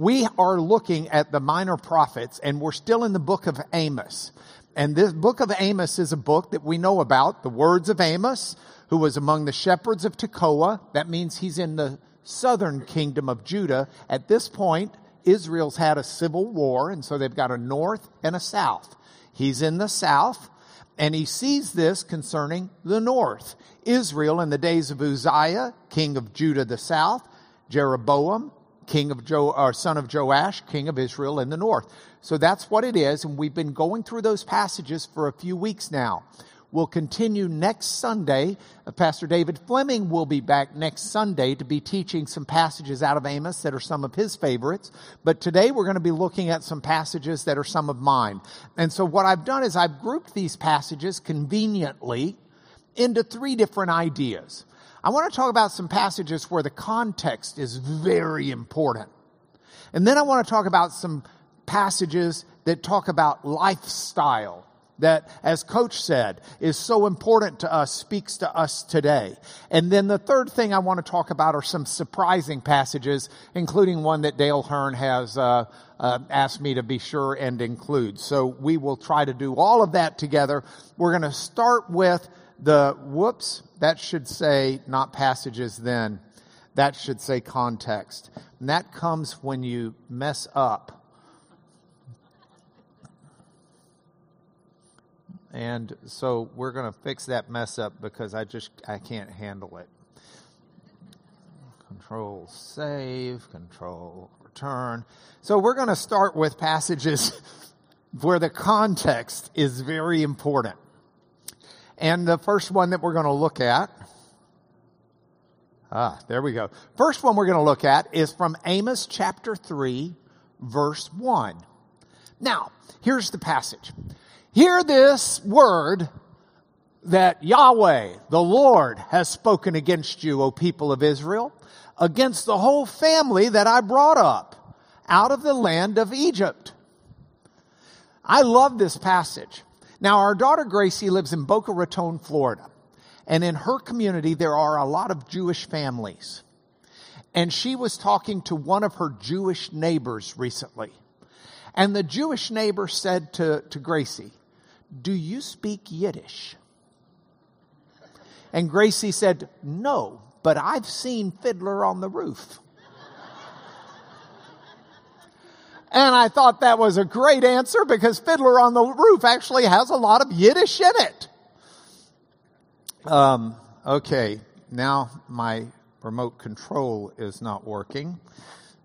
We are looking at the minor prophets and we're still in the book of Amos. And this book of Amos is a book that we know about, the words of Amos, who was among the shepherds of Tekoa. That means he's in the southern kingdom of Judah. At this point, Israel's had a civil war, and so they've got a north and a south. He's in the south, and he sees this concerning the north. Israel in the days of Uzziah, king of Judah the south, Jeroboam, king of jo, or son of Joash, king of Israel in the north. So that's what it is, and we've been going through those passages for a few weeks now We'll continue next Sunday. Uh, Pastor David Fleming will be back next Sunday to be teaching some passages out of Amos that are some of his favorites. But today we're going to be looking at some passages that are some of mine. And so what I've done is I've grouped these passages conveniently into three different ideas. I want to talk about some passages where the context is very important. And then I want to talk about some passages that talk about lifestyle that, as Coach said, is so important to us, speaks to us today. And then the third thing I want to talk about are some surprising passages, including one that Dale Hearn has uh, uh, asked me to be sure and include. So we will try to do all of that together. We're going to start with the, whoops, that should say not passages then. That should say context. And that comes when you mess up And so we're going to fix that mess up because I just I can't handle it. Control save, control return. So we're going to start with passages where the context is very important. And the first one that we're going to look at Ah, there we go. First one we're going to look at is from Amos chapter 3 verse 1. Now, here's the passage. Hear this word that Yahweh, the Lord, has spoken against you, O people of Israel, against the whole family that I brought up out of the land of Egypt. I love this passage. Now, our daughter Gracie lives in Boca Raton, Florida. And in her community, there are a lot of Jewish families. And she was talking to one of her Jewish neighbors recently. And the Jewish neighbor said to, to Gracie, do you speak Yiddish? And Gracie said, No, but I've seen Fiddler on the Roof. And I thought that was a great answer because Fiddler on the Roof actually has a lot of Yiddish in it. Um, okay, now my remote control is not working.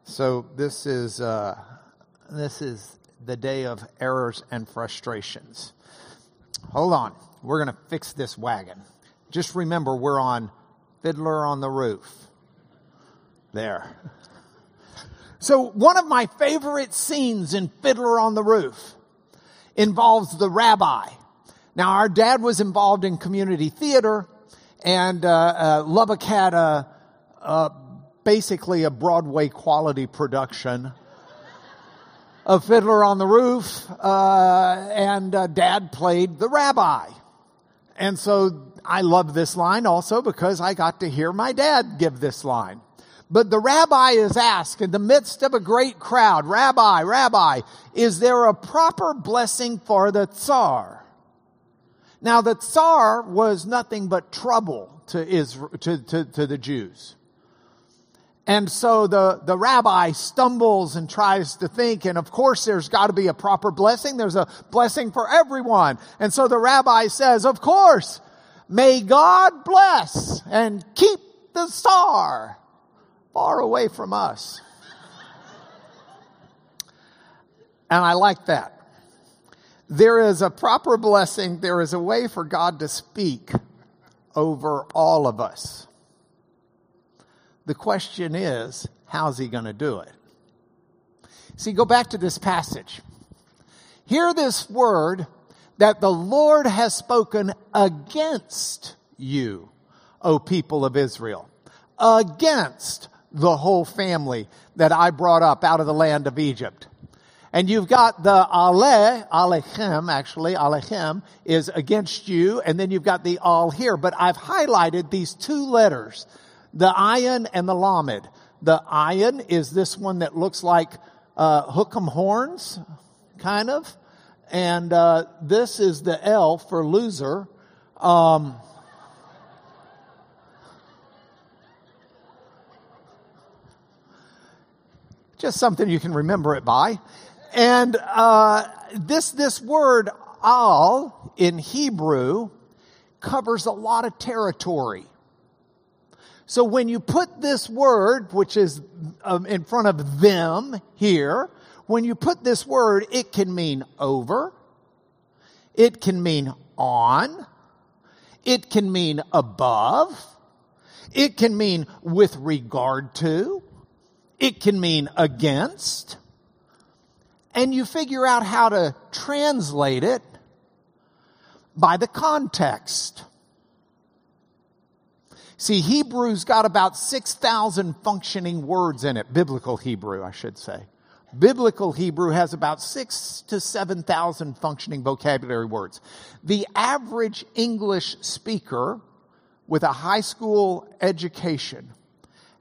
So this is, uh, this is the day of errors and frustrations. Hold on. We're going to fix this wagon. Just remember, we're on Fiddler on the Roof. There. So, one of my favorite scenes in Fiddler on the Roof involves the rabbi. Now, our dad was involved in community theater, and uh, uh, Lubbock had a, a basically a Broadway quality production of Fiddler on the Roof, uh, and uh, Dad played the rabbi. And so I love this line also because I got to hear my dad give this line. But the rabbi is asked in the midst of a great crowd, Rabbi, Rabbi, is there a proper blessing for the Tsar? Now the Tsar was nothing but trouble to Israel, to, to, to the Jews. And so the, the rabbi stumbles and tries to think, and of course there's got to be a proper blessing. There's a blessing for everyone. And so the rabbi says, of course, may God bless and keep the Tsar far away from us. and I like that. There is a proper blessing. There is a way for God to speak over all of us. The question is, how's he going to do it? See, go back to this passage. Hear this word that the Lord has spoken against you, O people of Israel, against the whole family that I brought up out of the land of Egypt. And you've got the ale, alechem, actually, alechem is against you, and then you've got the al here, but I've highlighted these two letters the ayin and the lamed. The ayin is this one that looks like uh, hook'em horns, kind of. And uh, this is the L for loser. Um, just something you can remember it by. And uh, this this word al in Hebrew covers a lot of territory. So when you put this word, which is um, in front of them here, when you put this word, it can mean over, it can mean on, it can mean above, it can mean with regard to, it can mean against, and you figure out how to translate it by the context. See, Hebrew's got about 6,000 functioning words in it, biblical Hebrew, I should say. Biblical Hebrew has about six to 7,000 functioning vocabulary words. The average English speaker with a high school education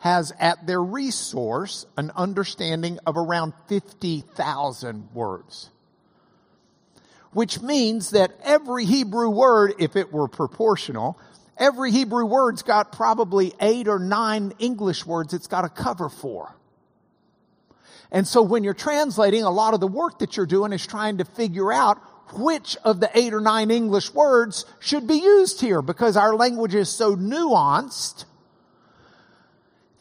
has at their resource an understanding of around 50,000 words. Which means that every Hebrew word, if it were proportional, every Hebrew word's got probably eight or nine English words it's got a cover for. And so when you're translating, a lot of the work that you're doing is trying to figure out which of the eight or nine English words should be used here because our language is so nuanced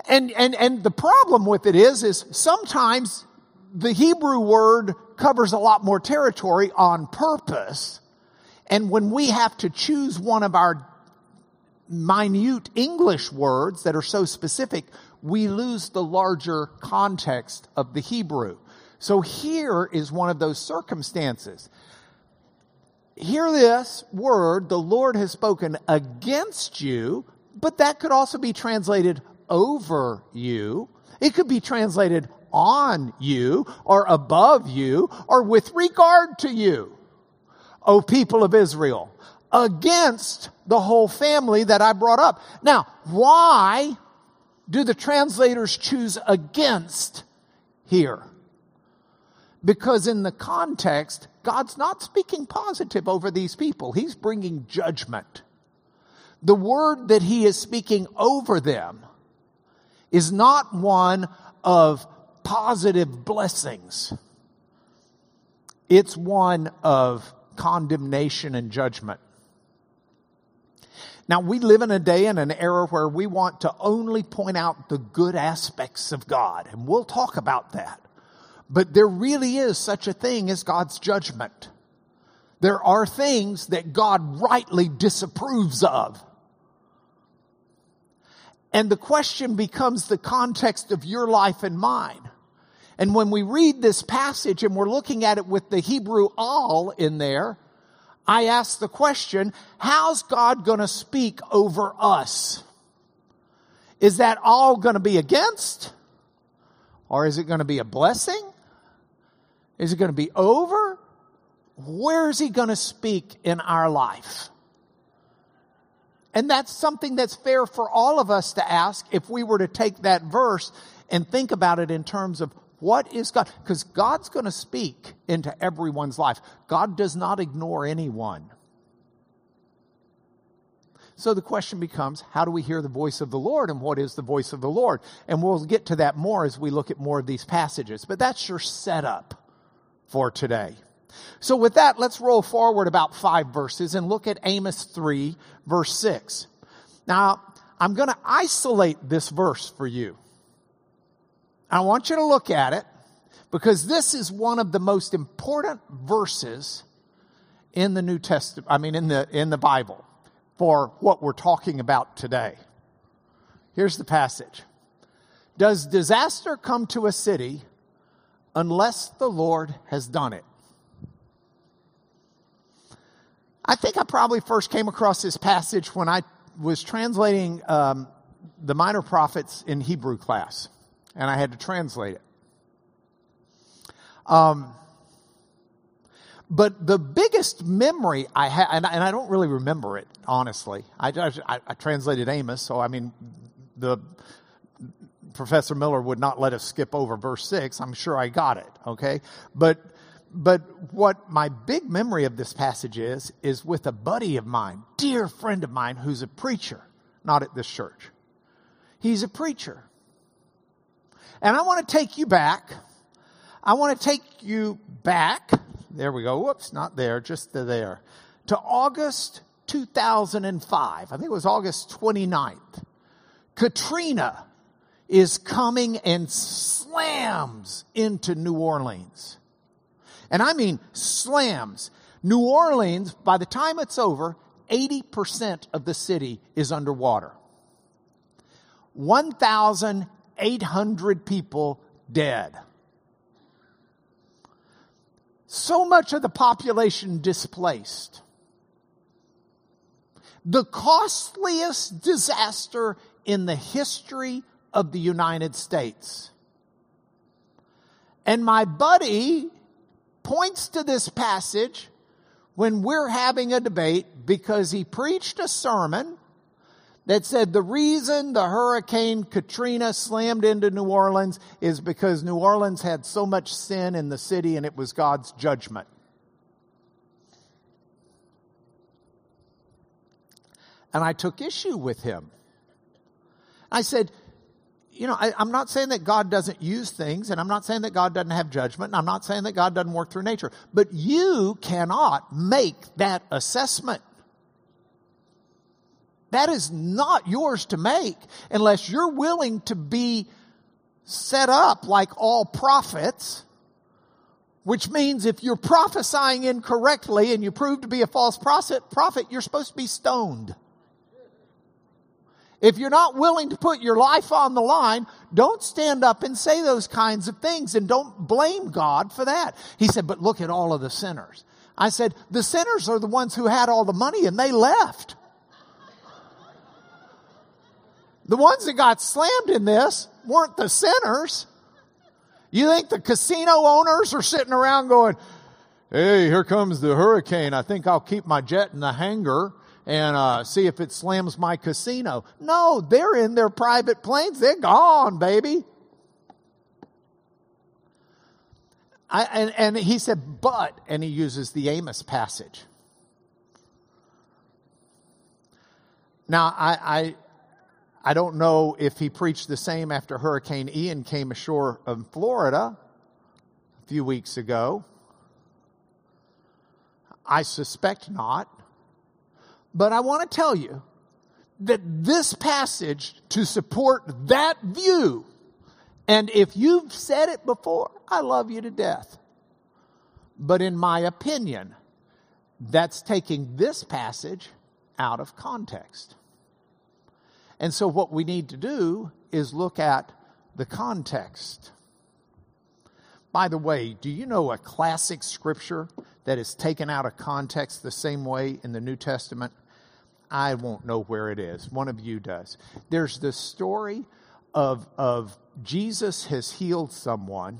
and, and, and the problem with it is, is sometimes the Hebrew word covers a lot more territory on purpose. And when we have to choose one of our minute English words that are so specific, we lose the larger context of the Hebrew. So here is one of those circumstances. Hear this word, the Lord has spoken against you, but that could also be translated over you. It could be translated on you or above you or with regard to you. O people of Israel, against the whole family that I brought up. Now, why do the translators choose against here? Because in the context, God's not speaking positive over these people. He's bringing judgment. The word that he is speaking over them is not one of positive blessings. It's one of condemnation and judgment. Now, we live in a day and an era where we want to only point out the good aspects of God, and we'll talk about that. But there really is such a thing as God's judgment. There are things that God rightly disapproves of. And the question becomes the context of your life and mine. And when we read this passage and we're looking at it with the Hebrew all in there, I ask the question, how's God going to speak over us? Is that all going to be against? Or is it going to be a blessing? Is it going to be over? Where is he going to speak in our life? And that's something that's fair for all of us to ask if we were to take that verse and think about it in terms of what is God? Because God's going to speak into everyone's life. God does not ignore anyone. So the question becomes, how do we hear the voice of the Lord and what is the voice of the Lord? And we'll get to that more as we look at more of these passages. But that's your setup for today. So with that, let's roll forward about five verses and look at Amos 3 verse 6. Now, I'm going to isolate this verse for you. I want you to look at it because this is one of the most important verses in the New Testament, I mean in the in the Bible for what we're talking about today. Here's the passage. Does disaster come to a city unless the Lord has done it? I think I probably first came across this passage when I was translating um, the minor prophets in Hebrew class, and I had to translate it. Um, but the biggest memory I had, and, and, I don't really remember it, honestly. I, I, I, translated Amos, so I mean, the Professor Miller would not let us skip over verse 6. I'm sure I got it, okay? But but what my big memory of this passage is is with a buddy of mine, dear friend of mine who's a preacher, not at this church. He's a preacher. And I want to take you back. I want to take you back. There we go. Whoops, not there, just there. To August 2005. I think it was August 29th. Katrina is coming and slams into New Orleans. And I mean slams. New Orleans, by the time it's over, 80% of the city is underwater. 1,800 people dead. So much of the population displaced. The costliest disaster in the history of the United States. And my buddy points to this passage when we're having a debate because he preached a sermon that said the reason the hurricane Katrina slammed into New Orleans is because New Orleans had so much sin in the city and it was God's judgment. And I took issue with him. I said, you know, I, am not saying that God doesn't use things, and I'm not saying that God doesn't have judgment, and I'm not saying that God doesn't work through nature, but you cannot make that assessment. That is not yours to make unless you're willing to be set up like all prophets, which means if you're prophesying incorrectly and you prove to be a false prophet, prophet, you're supposed to be stoned. If you're not willing to put your life on the line, don't stand up and say those kinds of things and don't blame God for that. He said, but look at all of the sinners. I said, the sinners are the ones who had all the money and they left. The ones that got slammed in this weren't the sinners. You think the casino owners are sitting around going, Hey, here comes the hurricane. I think I'll keep my jet in the hangar and uh, see if it slams my casino. No, they're in their private planes. They're gone, baby. I, and, and he said, but, and he uses the Amos passage. Now, I, I, I don't know if he preached the same after Hurricane Ian came ashore in Florida a few weeks ago. I suspect not. But I want to tell you that this passage to support that view, and if you've said it before, I love you to death. But in my opinion, that's taking this passage out of context. And so what we need to do is look at the context. By the way, do you know a classic scripture that is taken out of context the same way in the New Testament? I won't know where it is. One of you does. There's this story of, of Jesus has healed someone,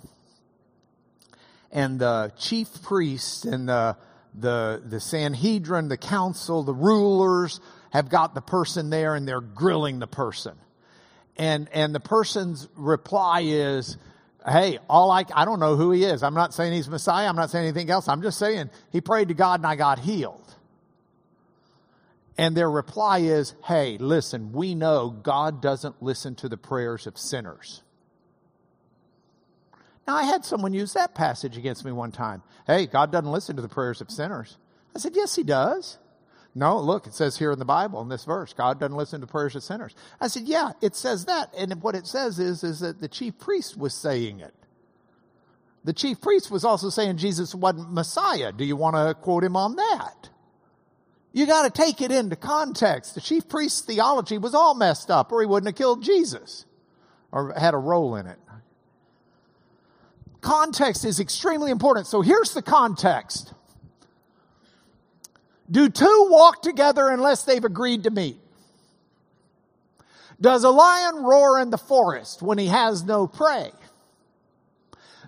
and the chief priests and the, the, the Sanhedrin, the council, the rulers have got the person there and they're grilling the person. And, and the person's reply is, Hey, all I, I don't know who he is. I'm not saying he's Messiah. I'm not saying anything else. I'm just saying he prayed to God and I got healed. And their reply is, hey, listen, we know God doesn't listen to the prayers of sinners. Now, I had someone use that passage against me one time. Hey, God doesn't listen to the prayers of sinners. I said, yes, he does. No, look, it says here in the Bible, in this verse, God doesn't listen to prayers of sinners. I said, yeah, it says that. And what it says is, is that the chief priest was saying it. The chief priest was also saying Jesus wasn't Messiah. Do you want to quote him on that? You got to take it into context. The chief priest's theology was all messed up, or he wouldn't have killed Jesus or had a role in it. Context is extremely important. So here's the context Do two walk together unless they've agreed to meet? Does a lion roar in the forest when he has no prey?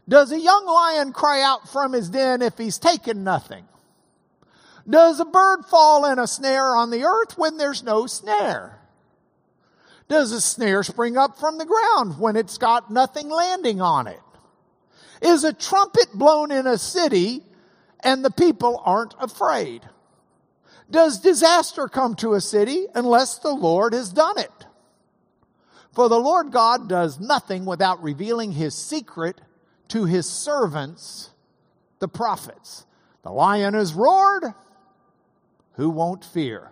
Does a young lion cry out from his den if he's taken nothing? Does a bird fall in a snare on the earth when there's no snare? Does a snare spring up from the ground when it's got nothing landing on it? Is a trumpet blown in a city and the people aren't afraid? Does disaster come to a city unless the Lord has done it? For the Lord God does nothing without revealing his secret to his servants, the prophets. The lion has roared. Who won't fear?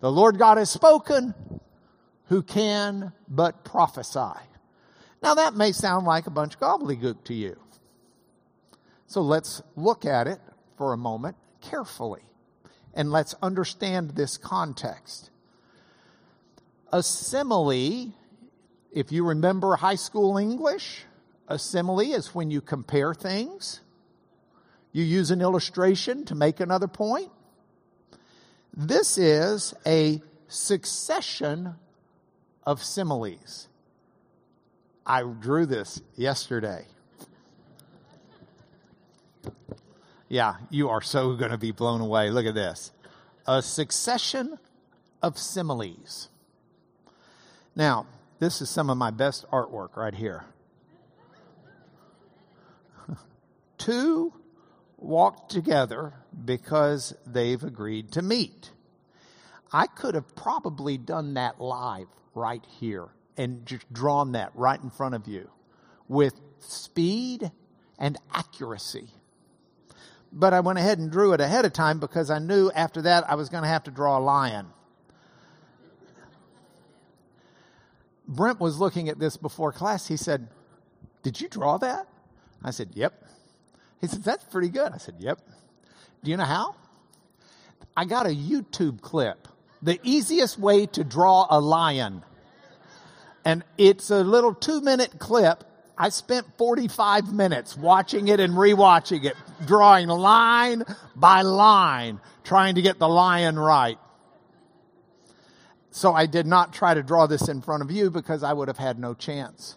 The Lord God has spoken. Who can but prophesy? Now that may sound like a bunch of gobbledygook to you. So let's look at it for a moment carefully and let's understand this context. A simile, if you remember high school English, a simile is when you compare things. You use an illustration to make another point. This is a succession of similes. I drew this yesterday. Yeah, you are so going to be blown away. Look at this. A succession of similes. Now, this is some of my best artwork right here. Two walk together because they've agreed to meet. I could have probably done that live right here and just drawn that right in front of you with speed and accuracy but I went ahead and drew it ahead of time because I knew after that I was going to have to draw a lion. Brent was looking at this before class. He said, Did you draw that? I said, Yep. He said, That's pretty good. I said, Yep. Do you know how? I got a YouTube clip. The easiest way to draw a lion. And it's a little two minute clip I spent 45 minutes watching it and rewatching it, drawing line by line, trying to get the lion right. So I did not try to draw this in front of you because I would have had no chance.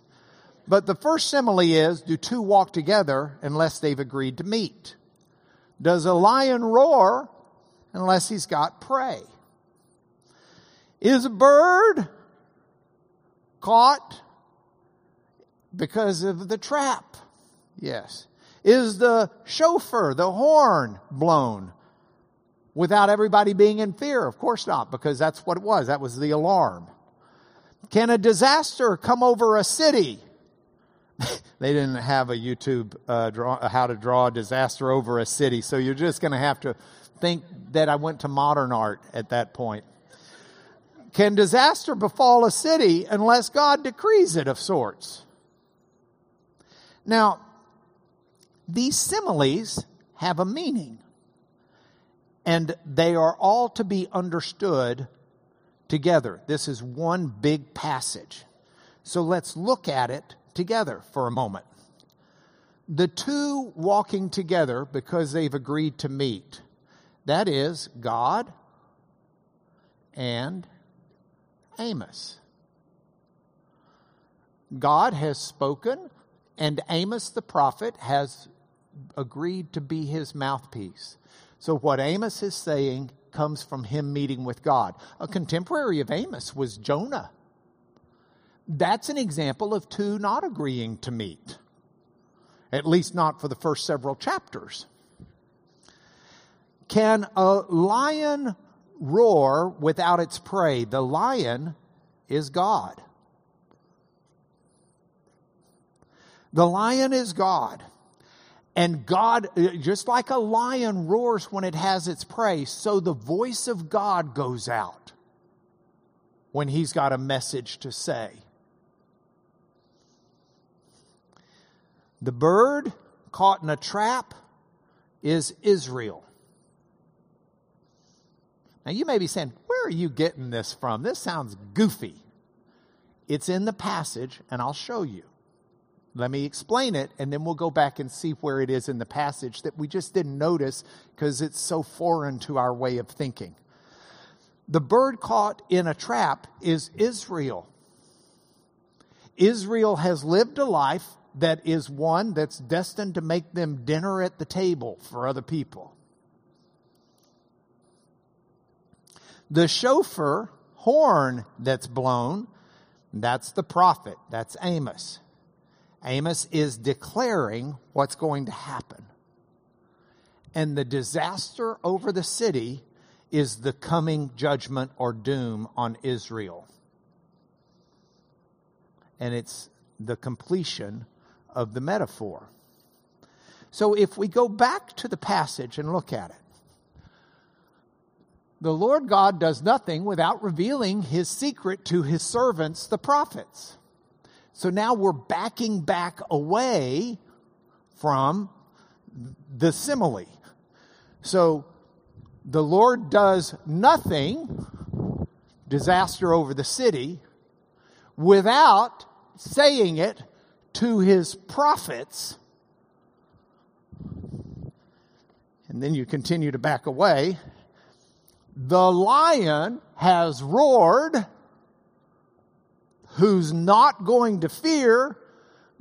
But the first simile is, do two walk together unless they've agreed to meet? Does a lion roar unless he's got prey? Is a bird caught because of the trap. Yes. Is the shofar, the horn, blown without everybody being in fear? Of course not, because that's what it was. That was the alarm. Can a disaster come over a city? they didn't have a YouTube uh, draw, how to draw a disaster over a city, so you're just going to have to think that I went to modern art at that point. Can disaster befall a city unless God decrees it of sorts? Now, these similes have a meaning, and they are all to be understood together. This is one big passage. So let's look at it together for a moment. The two walking together because they've agreed to meet. That is God and Amos. God has spoken and Amos the prophet has agreed to be his mouthpiece. So what Amos is saying comes from him meeting with God. A contemporary of Amos was Jonah. That's an example of two not agreeing to meet, at least not for the first several chapters. Can a lion roar without its prey? The lion is God. The lion is God. And God, just like a lion roars when it has its prey, so the voice of God goes out when he's got a message to say. The bird caught in a trap is Israel. Now you may be saying, where are you getting this from? This sounds goofy. It's in the passage, and I'll show you. Let me explain it, and then we'll go back and see where it is in the passage that we just didn't notice because it's so foreign to our way of thinking. The bird caught in a trap is Israel. Israel has lived a life that is one that's destined to make them dinner at the table for other people. The shofar horn that's blown That's the prophet. That's Amos. Amos is declaring what's going to happen. And the disaster over the city is the coming judgment or doom on Israel. And it's the completion of the metaphor. So if we go back to the passage and look at it, the Lord God does nothing without revealing his secret to his servants, the prophets. So now we're backing back away from the simile. So the Lord does nothing, disaster over the city, without saying it to his prophets. And then you continue to back away. The lion has roared. Who's not going to fear?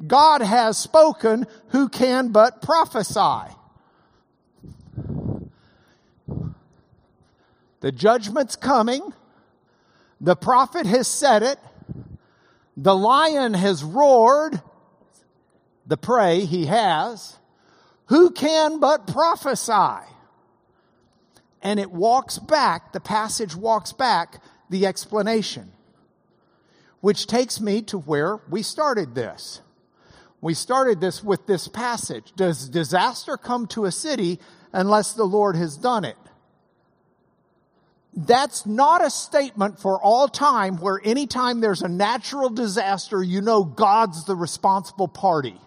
God has spoken. Who can but prophesy? The judgment's coming. The prophet has said it. The lion has roared. The prey he has. Who can but prophesy? And it walks back, the passage walks back the explanation, which takes me to where we started this. We started this with this passage. Does disaster come to a city unless the Lord has done it? That's not a statement for all time where anytime there's a natural disaster, you know God's the responsible party.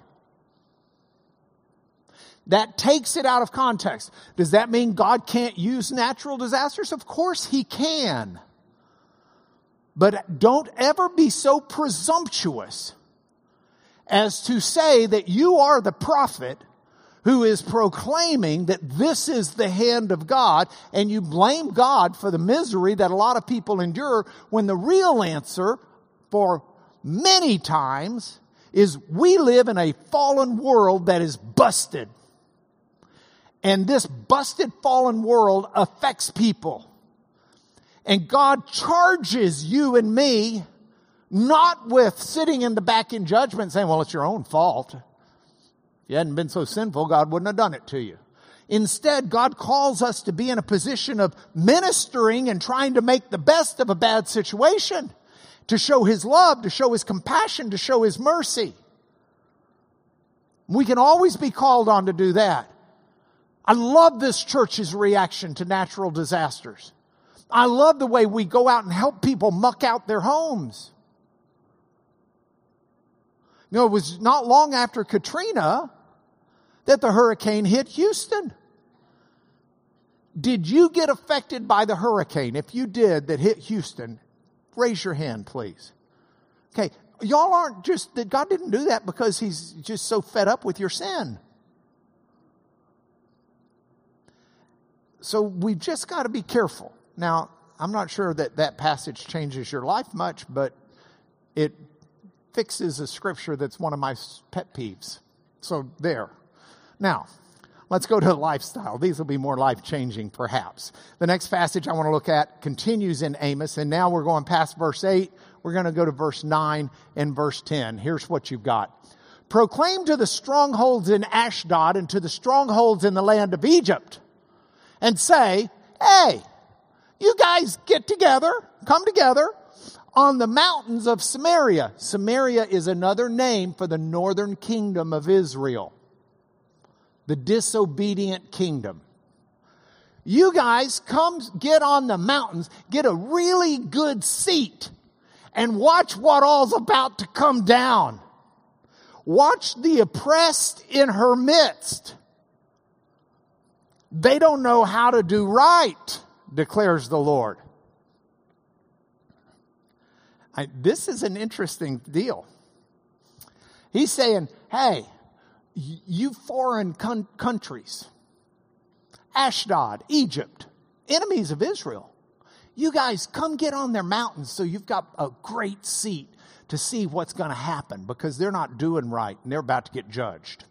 That takes it out of context. Does that mean God can't use natural disasters? Of course he can. But don't ever be so presumptuous as to say that you are the prophet who is proclaiming that this is the hand of God and you blame God for the misery that a lot of people endure when the real answer for many times is we live in a fallen world that is busted. And this busted fallen world affects people. And God charges you and me not with sitting in the back in judgment saying, well, it's your own fault. If you hadn't been so sinful, God wouldn't have done it to you. Instead, God calls us to be in a position of ministering and trying to make the best of a bad situation, to show His love, to show His compassion, to show His mercy. We can always be called on to do that. I love this church's reaction to natural disasters. I love the way we go out and help people muck out their homes. You know, it was not long after Katrina that the hurricane hit Houston. Did you get affected by the hurricane? If you did that hit Houston, raise your hand, please. Okay. Y'all aren't just that God didn't do that because he's just so fed up with your sin. So we've just got to be careful. Now, I'm not sure that that passage changes your life much, but it fixes a scripture that's one of my pet peeves. So there. Now, let's go to lifestyle. These will be more life changing, perhaps. The next passage I want to look at continues in Amos, and now we're going past verse 8. We're going to go to verse 9 and verse 10. Here's what you've got. Proclaim to the strongholds in Ashdod and to the strongholds in the land of Egypt, and say, Hey, you guys get together, come together on the mountains of Samaria. Samaria is another name for the northern kingdom of Israel the disobedient kingdom. You guys come get on the mountains, get a really good seat, and watch what all's about to come down. Watch the oppressed in her midst. They don't know how to do right, declares the Lord. I, this is an interesting deal. He's saying, hey, you foreign con- countries, Ashdod, Egypt, enemies of Israel, you guys come get on their mountains so you've got a great seat to see what's going to happen because they're not doing right and they're about to get judged.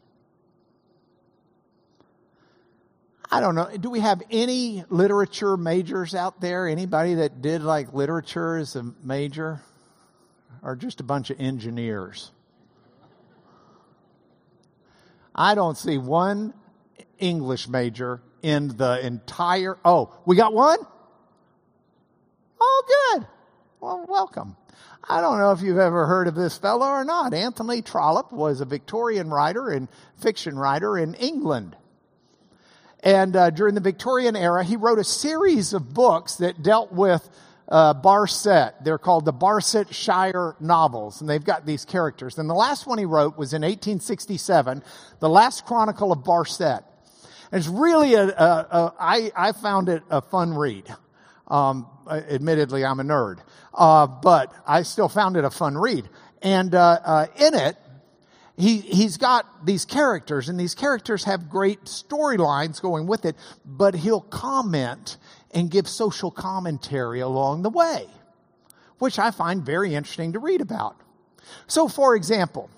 I don't know. Do we have any literature majors out there? Anybody that did like literature as a major? Or just a bunch of engineers. I don't see one English major in the entire. Oh, we got one? Oh, good. Well, welcome. I don't know if you've ever heard of this fellow or not. Anthony Trollope was a Victorian writer and fiction writer in England. And uh, during the Victorian era, he wrote a series of books that dealt with uh, Barset. They're called the Barsetshire novels, and they've got these characters. And the last one he wrote was in 1867, The Last Chronicle of Barset. And it's really a, a, a I, I found it a fun read. Um, admittedly, I'm a nerd, uh, but I still found it a fun read. And uh, uh, in it, he, he's got these characters, and these characters have great storylines going with it, but he'll comment and give social commentary along the way, which I find very interesting to read about. So, for example,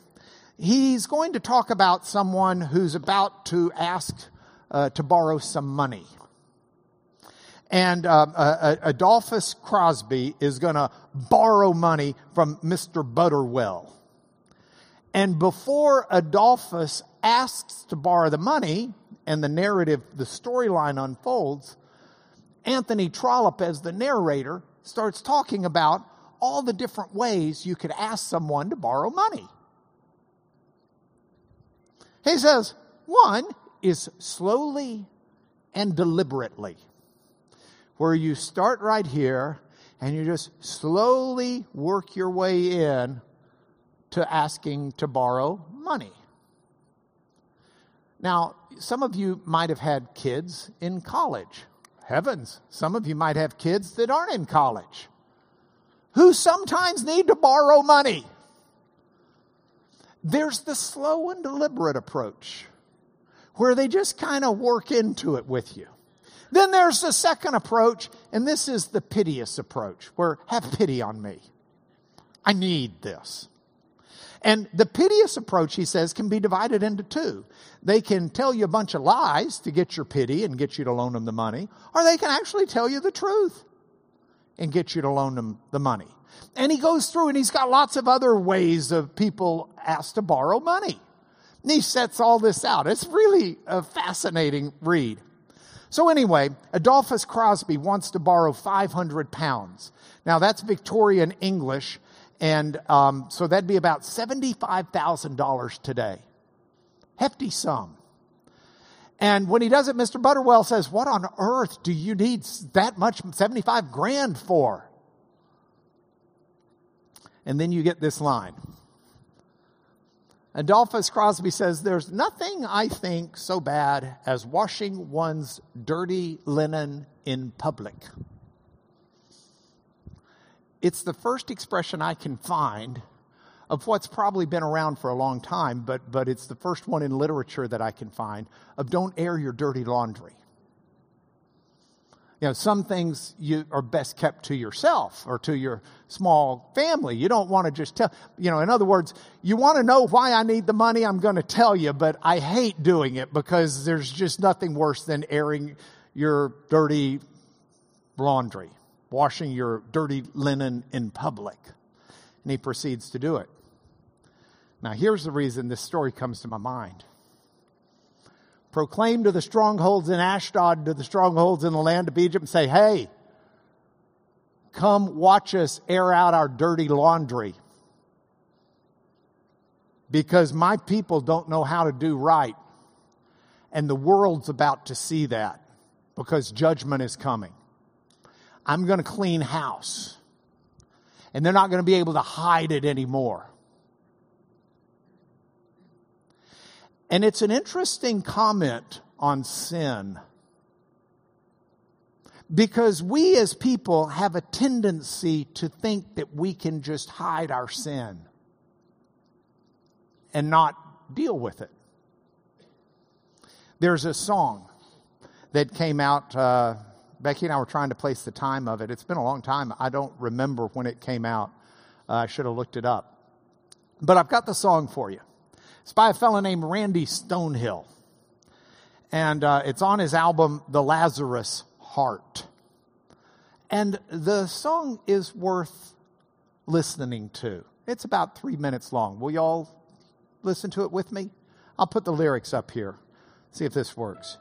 he's going to talk about someone who's about to ask uh, to borrow some money. And uh, uh, Adolphus Crosbie is going to borrow money from Mr. Butterwell. And before Adolphus asks to borrow the money, and the narrative, the storyline unfolds, Anthony Trollope, as the narrator, starts talking about all the different ways you could ask someone to borrow money. He says, one is slowly and deliberately, where you start right here and you just slowly work your way in to asking to borrow money. Now, some of you might have had kids in college. Heavens, some of you might have kids that aren't in college who sometimes need to borrow money. There's the slow and deliberate approach where they just kind of work into it with you. Then there's the second approach, and this is the piteous approach, where have pity on me. I need this. And the piteous approach, he says, can be divided into two. They can tell you a bunch of lies to get your pity and get you to loan them the money, or they can actually tell you the truth and get you to loan them the money. And he goes through and he's got lots of other ways of people asked to borrow money. And he sets all this out. It's really a fascinating read. So anyway, Adolphus Crosbie wants to borrow 500 pounds. Now that's Victorian English and um, so that'd be about $75,000 today. Hefty sum. And when he does it, Mr. Butterwell says, What on earth do you need that much, 75 grand for? And then you get this line. Adolphus Crosbie says, There's nothing I think so bad as washing one's dirty linen in public it's the first expression I can find of what's probably been around for a long time, but, but it's the first one in literature that I can find of don't air your dirty laundry. You know, some things you are best kept to yourself or to your small family. You don't want to just tell, you know, in other words, you want to know why I need the money, I'm going to tell you, but I hate doing it because there's just nothing worse than airing your dirty laundry washing your dirty linen in public. And he proceeds to do it. Now, here's the reason this story comes to my mind. Proclaim to the strongholds in Ashdod, to the strongholds in the land of Egypt, and say, hey, come watch us air out our dirty laundry. Because my people don't know how to do right. And the world's about to see that because judgment is coming. I'm going to clean house. And they're not going to be able to hide it anymore. And it's an interesting comment on sin. Because we as people have a tendency to think that we can just hide our sin and not deal with it. There's a song that came out uh, Becky and I were trying to place the time of it. It's been a long time. I don't remember when it came out. Uh, I should have looked it up. But I've got the song for you. It's by a fellow named Randy Stonehill. And uh, it's on his album, The Lazarus Heart. And the song is worth listening to. It's about three minutes long. Will y'all listen to it with me? I'll put the lyrics up here. See if this works.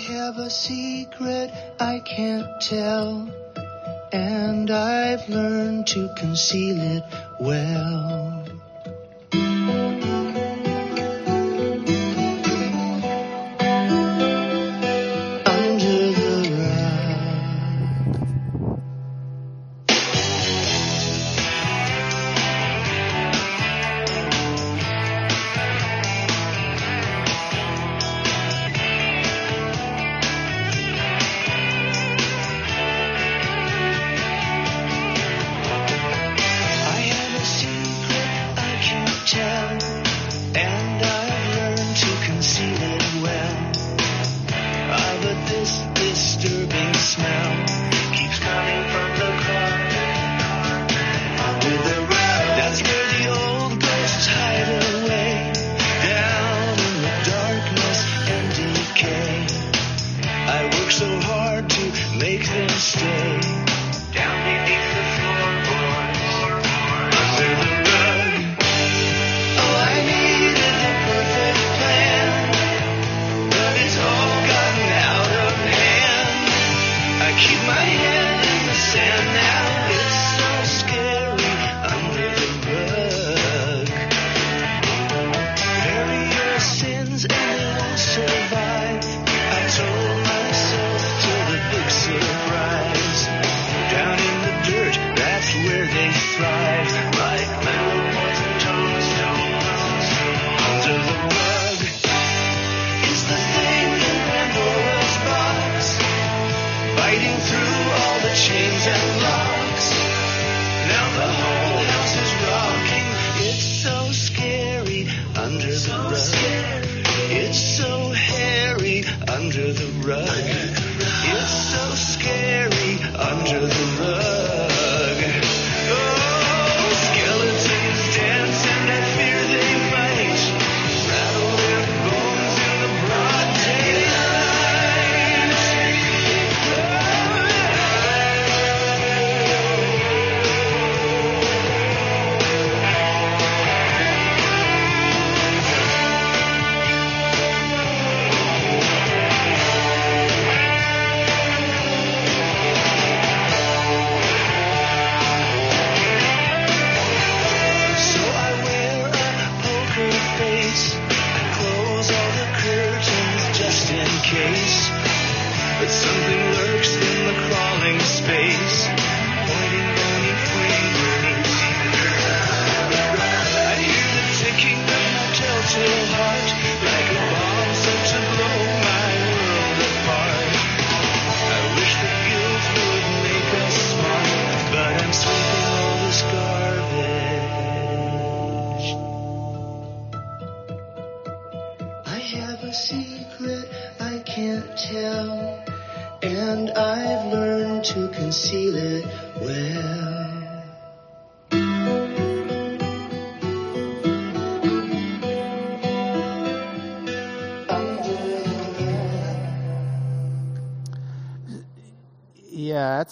I have a secret I can't tell, and I've learned to conceal it well.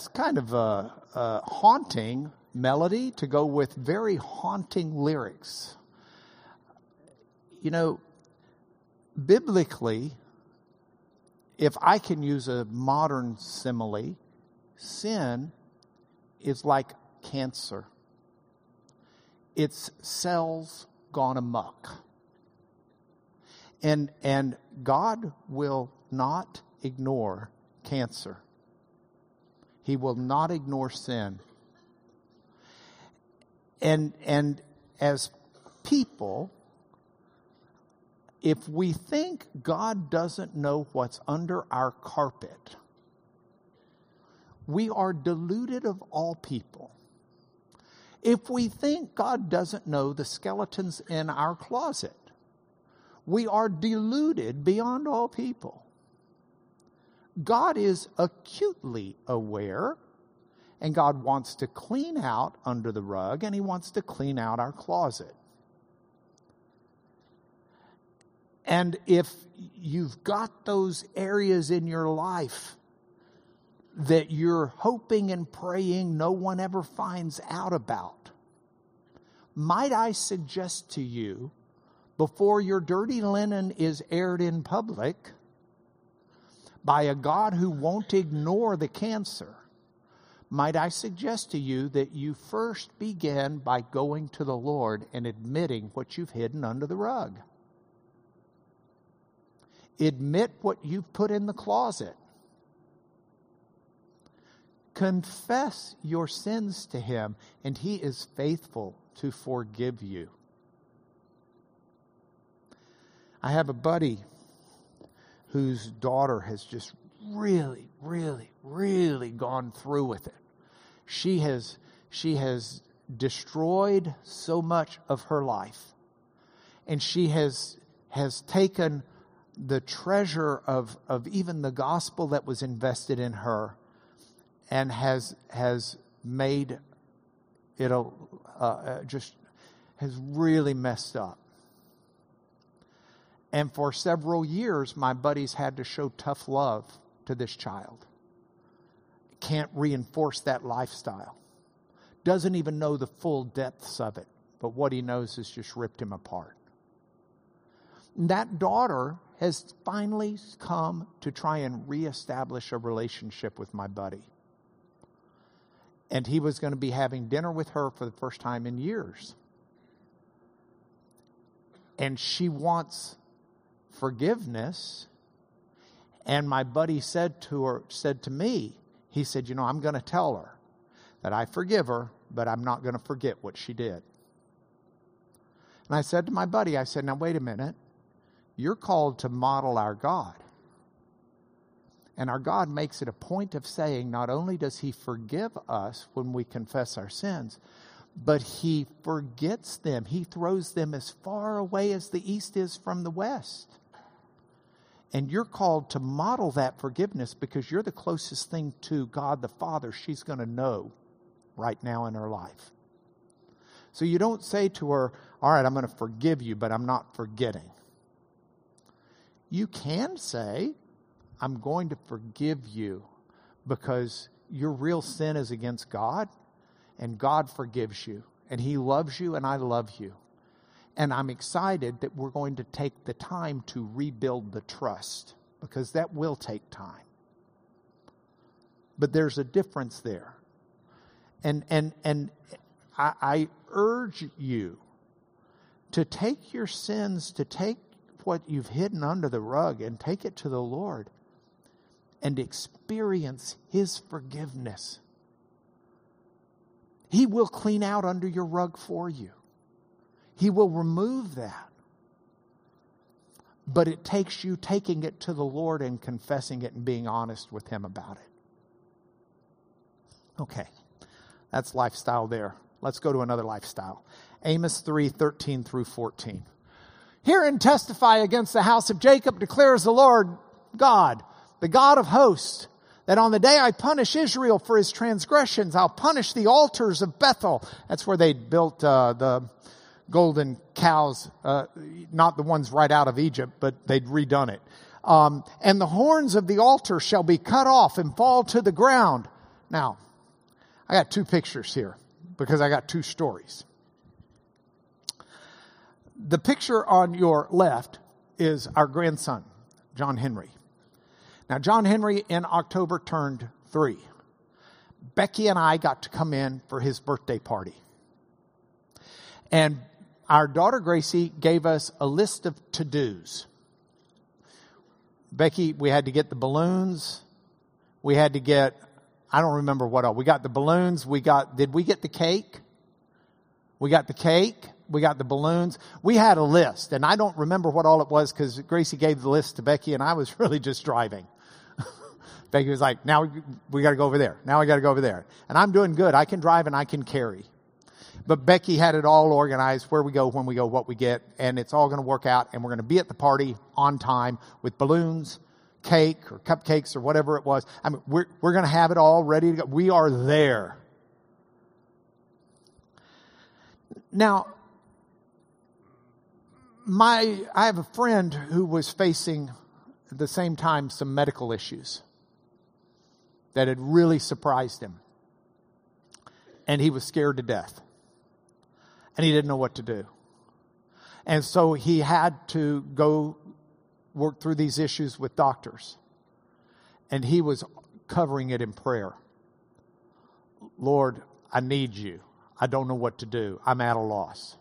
Kind of a, a haunting melody to go with very haunting lyrics. You know, biblically, if I can use a modern simile, sin is like cancer. It's cells gone amok. And, and God will not ignore cancer. He will not ignore sin. And, and as people, if we think God doesn't know what's under our carpet, we are deluded of all people. If we think God doesn't know the skeletons in our closet, we are deluded beyond all people. God is acutely aware, and God wants to clean out under the rug, and He wants to clean out our closet. And if you've got those areas in your life that you're hoping and praying no one ever finds out about. Might I suggest to you, before your dirty linen is aired in public by a God who won't ignore the cancer, might I suggest to you that you first begin by going to the Lord and admitting what you've hidden under the rug? Admit what you've put in the closet. Confess your sins to Him, and He is faithful to forgive you. I have a buddy whose daughter has just really, really, really gone through with it. She has, she has destroyed so much of her life. And she has, has taken the treasure of, of even the gospel that was invested in her and has, has made it a, uh, just, has really messed up. And for several years, my buddies had to show tough love to this child. Can't reinforce that lifestyle. Doesn't even know the full depths of it, but what he knows has just ripped him apart. that daughter has finally come to try and reestablish a relationship with my buddy. And he was going to be having dinner with her for the first time in years. And she wants forgiveness. And my buddy said to her, said to me, he said, You know, I'm going to tell her that I forgive her, but I'm not going to forget what she did. And I said to my buddy, I said, Now, wait a minute. You're called to model our God. And our God makes it a point of saying not only does He forgive us when we confess our sins, but He forgets them. He throws them as far away as the east is from the west. And you're called to model that forgiveness because you're the closest thing to God the Father she's going to know right now in her life. So you don't say to her, All right, I'm going to forgive you, but I'm not forgetting. You can say, I'm going to forgive you because your real sin is against God and God forgives you and He loves you and I love you. And I'm excited that we're going to take the time to rebuild the trust because that will take time. But there's a difference there. And, and, and I, I urge you to take your sins, to take what you've hidden under the rug and take it to the Lord and experience His forgiveness. He will clean out under your rug for you. He will remove that. But it takes you taking it to the Lord and confessing it and being honest with Him about it. Okay, that's lifestyle there. Let's go to another lifestyle. Amos 3 13 through 14. Hear and testify against the house of Jacob, declares the Lord God, the God of hosts that on the day I punish Israel for his transgressions, I'll punish the altars of Bethel. That's where they built uh, the golden cows, uh, not the ones right out of Egypt, but they'd redone it. Um, and the horns of the altar shall be cut off and fall to the ground. Now, I got two pictures here because I got two stories. The picture on your left is our grandson, John Henry. Now, John Henry in October turned three. Becky and I got to come in for his birthday party. And our daughter Gracie gave us a list of to dos. Becky, we had to get the balloons. We had to get, I don't remember what all. We got the balloons. We got, did we get the cake? We got the cake. We got the balloons. We had a list, and I don't remember what all it was because Gracie gave the list to Becky, and I was really just driving. Becky was like, now we, we got to go over there. Now we got to go over there. And I'm doing good. I can drive and I can carry. But Becky had it all organized where we go, when we go, what we get, and it's all going to work out. And we're going to be at the party on time with balloons, cake, or cupcakes, or whatever it was. I mean, we're, we're going to have it all ready to go. We are there. Now, my, I have a friend who was facing at the same time some medical issues that had really surprised him. And he was scared to death. And he didn't know what to do. And so he had to go work through these issues with doctors. And he was covering it in prayer. Lord, I need you. I don't know what to do. I'm at a loss.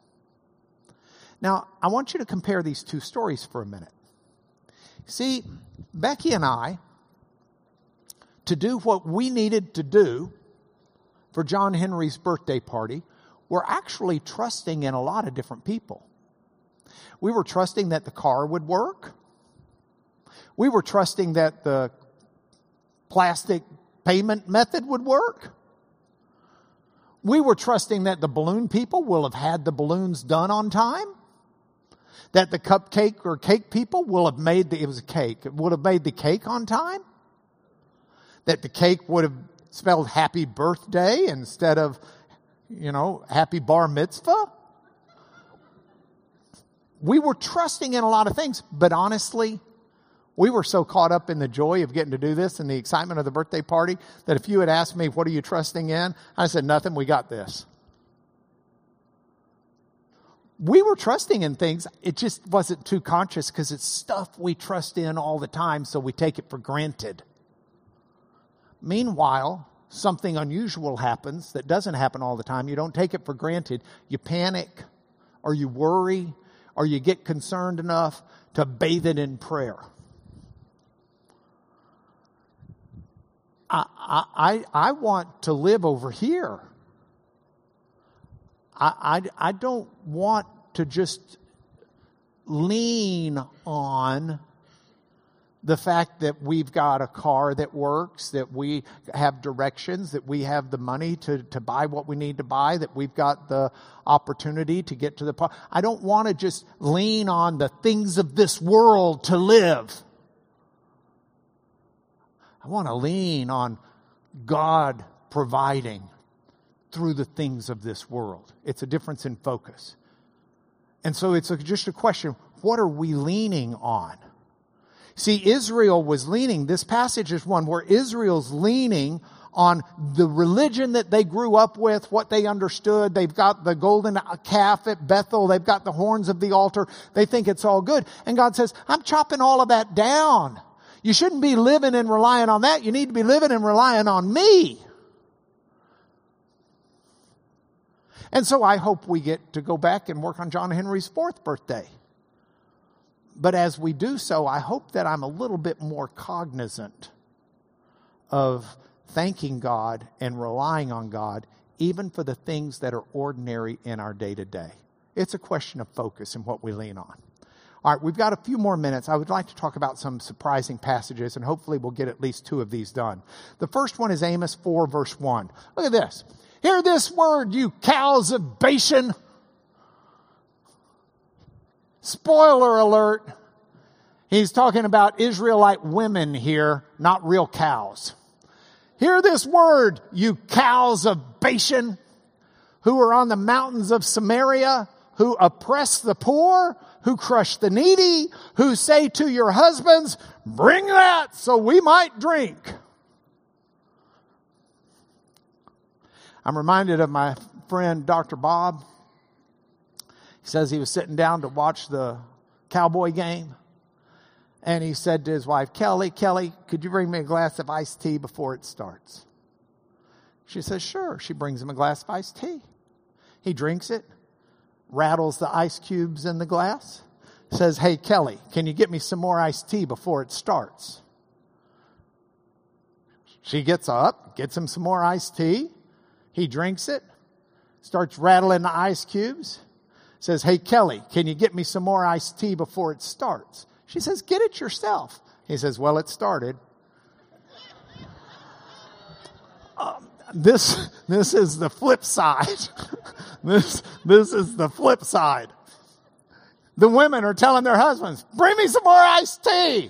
Now, I want you to compare these two stories for a minute. See, Becky and I, to do what we needed to do for John Henry's birthday party, were actually trusting in a lot of different people. We were trusting that the car would work. We were trusting that the plastic payment method would work. We were trusting that the balloon people will have had the balloons done on time. That the cupcake or cake people will have made the, it was a cake, would have made the cake on time. That the cake would have spelled happy birthday instead of, you know, happy bar mitzvah. We were trusting in a lot of things, but honestly, we were so caught up in the joy of getting to do this and the excitement of the birthday party that if you had asked me, What are you trusting in? I said, Nothing, we got this. We were trusting in things, it just wasn't too conscious because it's stuff we trust in all the time, so we take it for granted. Meanwhile, something unusual happens that doesn't happen all the time. You don't take it for granted. You panic, or you worry, or you get concerned enough to bathe it in prayer. I, I, I want to live over here. I, I, I don't want to just lean on the fact that we've got a car that works, that we have directions, that we have the money to, to buy what we need to buy, that we've got the opportunity to get to the park. I don't want to just lean on the things of this world to live. I want to lean on God providing through the things of this world. It's a difference in focus. And so it's a, just a question what are we leaning on? See, Israel was leaning, this passage is one where Israel's leaning on the religion that they grew up with, what they understood. They've got the golden calf at Bethel. They've got the horns of the altar. They think it's all good. And God says, I'm chopping all of that down. You shouldn't be living and relying on that. You need to be living and relying on me. And so I hope we get to go back and work on John Henry's fourth birthday. But as we do so, I hope that I'm a little bit more cognizant of thanking God and relying on God, even for the things that are ordinary in our day to day. It's a question of focus and what we lean on. All right, we've got a few more minutes. I would like to talk about some surprising passages, and hopefully we'll get at least two of these done. The first one is Amos 4, verse 1. Look at this. Hear this word, you cows of Bashan. Spoiler alert. He's talking about Israelite women here, not real cows. Hear this word, you cows of Bashan, who are on the mountains of Samaria, who oppress the poor, who crush the needy, who say to your husbands, bring that so we might drink. I'm reminded of my friend Dr. Bob. Says he was sitting down to watch the cowboy game. And he said to his wife, Kelly, Kelly, could you bring me a glass of iced tea before it starts? She says, sure. She brings him a glass of iced tea. He drinks it rattles the ice cubes in the glass, says, Hey, Kelly, can you get me some more iced tea before it starts? She gets up, gets him some more iced tea. He drinks it, starts rattling the ice cubes, says, Hey, Kelly, can you get me some more iced tea before it starts? She says, Get it yourself. He says, Well, it started. um, this, this is the flip side. This, this is the flip side. The women are telling their husbands, bring me some more iced tea.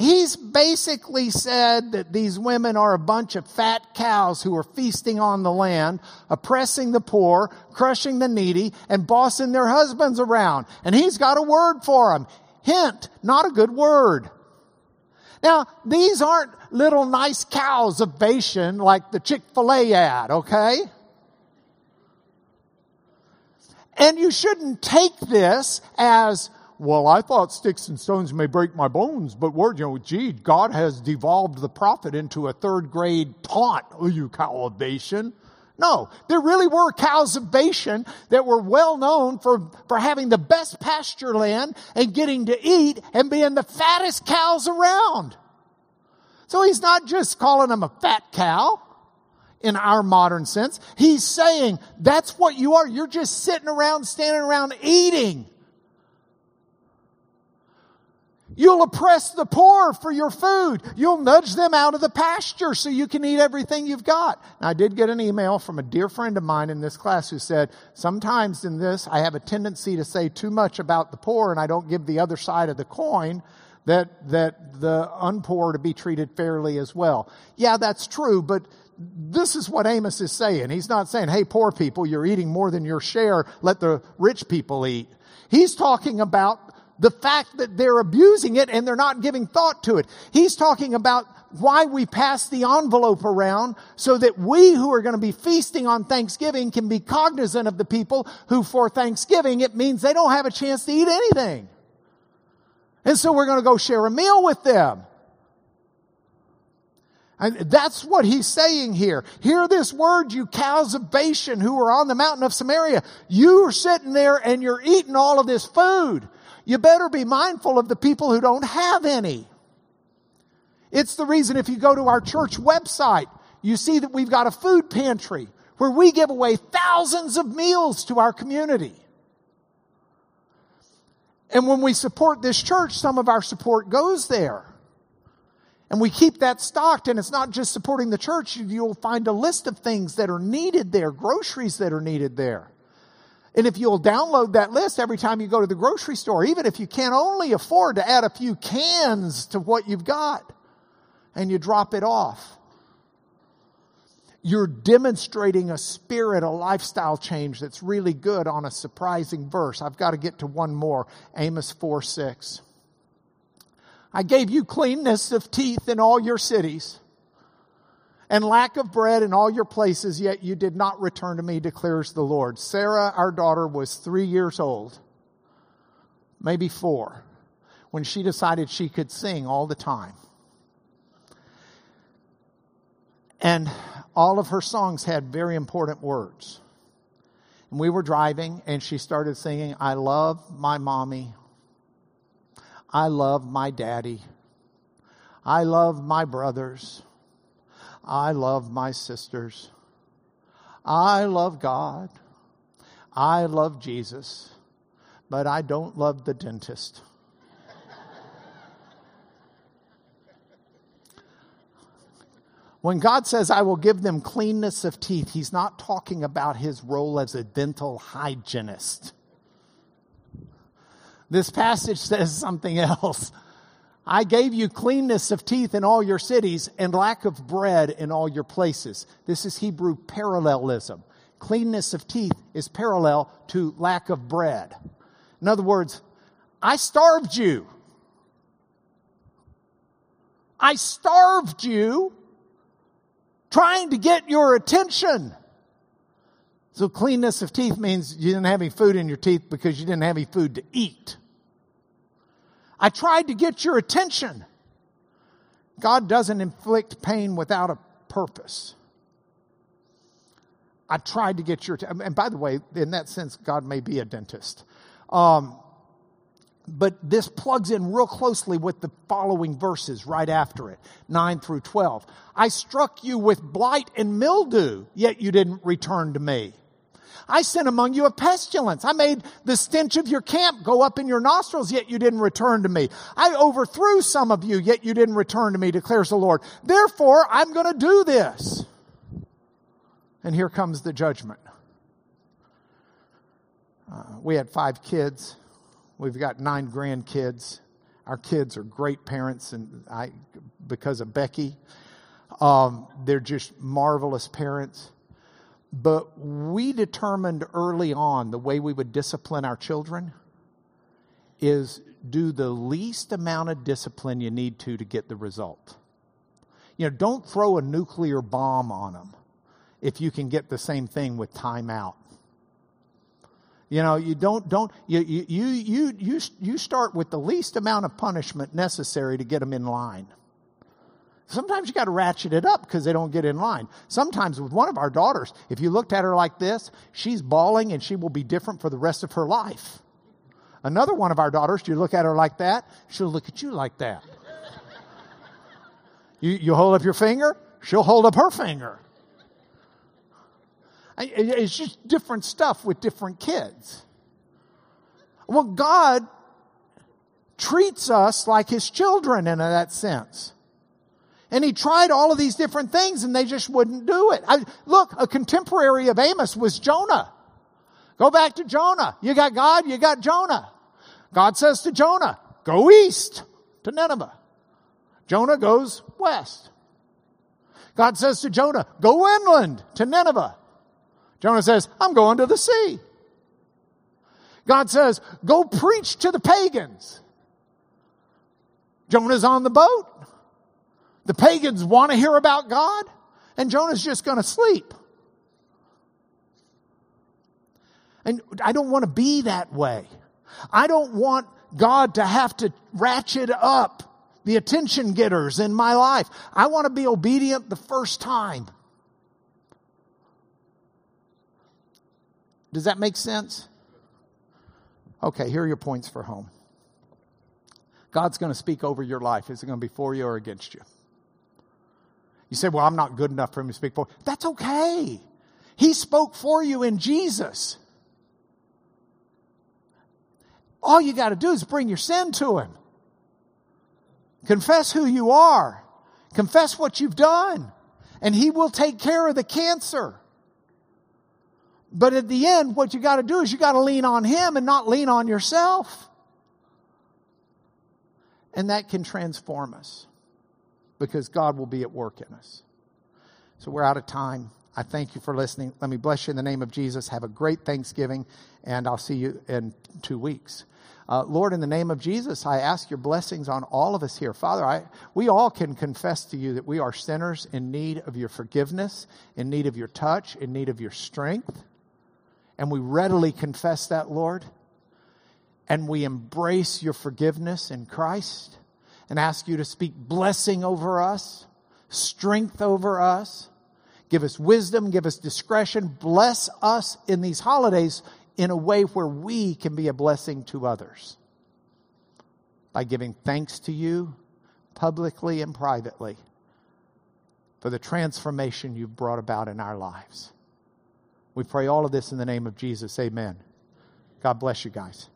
He's basically said that these women are a bunch of fat cows who are feasting on the land, oppressing the poor, crushing the needy, and bossing their husbands around. And he's got a word for them. Hint, not a good word. Now, these aren't little nice cows of Bashan like the Chick-fil-A ad, okay? And you shouldn't take this as, well, I thought sticks and stones may break my bones, but word, you know, gee, God has devolved the prophet into a third grade taunt. Oh, you cow of Bashan. No, there really were cows of Bashan that were well known for, for having the best pasture land and getting to eat and being the fattest cows around. So he's not just calling them a fat cow in our modern sense. He's saying that's what you are. You're just sitting around, standing around eating. You'll oppress the poor for your food. You'll nudge them out of the pasture so you can eat everything you've got. Now, I did get an email from a dear friend of mine in this class who said, sometimes in this, I have a tendency to say too much about the poor and I don't give the other side of the coin that, that the unpoor to be treated fairly as well. Yeah, that's true, but this is what Amos is saying. He's not saying, hey, poor people, you're eating more than your share. Let the rich people eat. He's talking about the fact that they're abusing it and they're not giving thought to it. He's talking about why we pass the envelope around so that we who are going to be feasting on Thanksgiving can be cognizant of the people who for Thanksgiving it means they don't have a chance to eat anything. And so we're going to go share a meal with them. And that's what he's saying here. Hear this word, you cows of Bashan who are on the mountain of Samaria. You are sitting there and you're eating all of this food you better be mindful of the people who don't have any. It's the reason if you go to our church website, you see that we've got a food pantry where we give away thousands of meals to our community. And when we support this church, some of our support goes there. And we keep that stocked, and it's not just supporting the church. You'll find a list of things that are needed there, groceries that are needed there. And if you'll download that list every time you go to the grocery store, even if you can only afford to add a few cans to what you've got, and you drop it off, you're demonstrating a spirit, a lifestyle change that's really good on a surprising verse. I've got to get to one more Amos 4 6. I gave you cleanness of teeth in all your cities and lack of bread in all your places, yet you did not return to me, declares the Lord. Sarah, our daughter, was three years old, maybe four, when she decided she could sing all the time. And all of her songs had very important words. And we were driving, and she started singing, I love my mommy. I love my daddy. I love my brothers. I love my sisters. I love God. I love Jesus. But I don't love the dentist. When God says, I will give them cleanness of teeth, He's not talking about His role as a dental hygienist. This passage says something else. I gave you cleanness of teeth in all your cities and lack of bread in all your places. This is Hebrew parallelism. Cleanness of teeth is parallel to lack of bread. In other words, I starved you. I starved you trying to get your attention. So cleanness of teeth means you didn't have any food in your teeth because you didn't have any food to eat. I tried to get your attention. God doesn't inflict pain without a purpose. I tried to get your, and by the way, in that sense, God may be a dentist. Um, but this plugs in real closely with the following verses right after it 9 through 12. I struck you with blight and mildew, yet you didn't return to me. I sent among you a pestilence. I made the stench of your camp go up in your nostrils, yet you didn't return to me. I overthrew some of you, yet you didn't return to me, declares the Lord. Therefore, I'm going to do this. And here comes the judgment. Uh, we had five kids. We've got nine grandkids. Our kids are great parents, and I, because of Becky, um, they're just marvelous parents. But we determined early on the way we would discipline our children is do the least amount of discipline you need to to get the result. You know, don't throw a nuclear bomb on them if you can get the same thing with timeout. You know, you don't, don't, you, you, you, you, you start with the least amount of punishment necessary to get them in line. Sometimes you got to ratchet it up because they don't get in line. Sometimes with one of our daughters, if you looked at her like this, she's bawling and she will be different for the rest of her life. Another one of our daughters, you look at her like that, she'll look at you like that. You, you hold up your finger, she'll hold up her finger. It's just different stuff with different kids. Well, God treats us like his children in that sense. And he tried all of these different things and they just wouldn't do it. I, look, a contemporary of Amos was Jonah. Go back to Jonah. You got God, you got Jonah. God says to Jonah, go east to Nineveh. Jonah goes west. God says to Jonah, go inland to Nineveh. Jonah says, I'm going to the sea. God says, go preach to the pagans. Jonah's on the boat. The pagans want to hear about God, and Jonah's just going to sleep. And I don't want to be that way. I don't want God to have to ratchet up the attention getters in my life. I want to be obedient the first time. Does that make sense? Okay, here are your points for home. God's going to speak over your life. Is it going to be for you or against you? You say, Well, I'm not good enough for him to speak for. That's okay. He spoke for you in Jesus. All you got to do is bring your sin to him. Confess who you are. Confess what you've done. And he will take care of the cancer. But at the end, what you got to do is you got to lean on him and not lean on yourself. And that can transform us because God will be at work in us. So we're out of time. I thank you for listening. Let me bless you in the name of Jesus. Have a great Thanksgiving, and I'll see you in two weeks. Uh, Lord, in the name of Jesus, I ask your blessings on all of us here. Father, I, we all can confess to you that we are sinners in need of your forgiveness, in need of your touch, in need of your strength. And we readily confess that, Lord. And we embrace your forgiveness in Christ and ask you to speak blessing over us, strength over us. Give us wisdom, give us discretion. Bless us in these holidays in a way where we can be a blessing to others by giving thanks to you publicly and privately for the transformation you've brought about in our lives. We pray all of this in the name of Jesus. Amen. God bless you guys.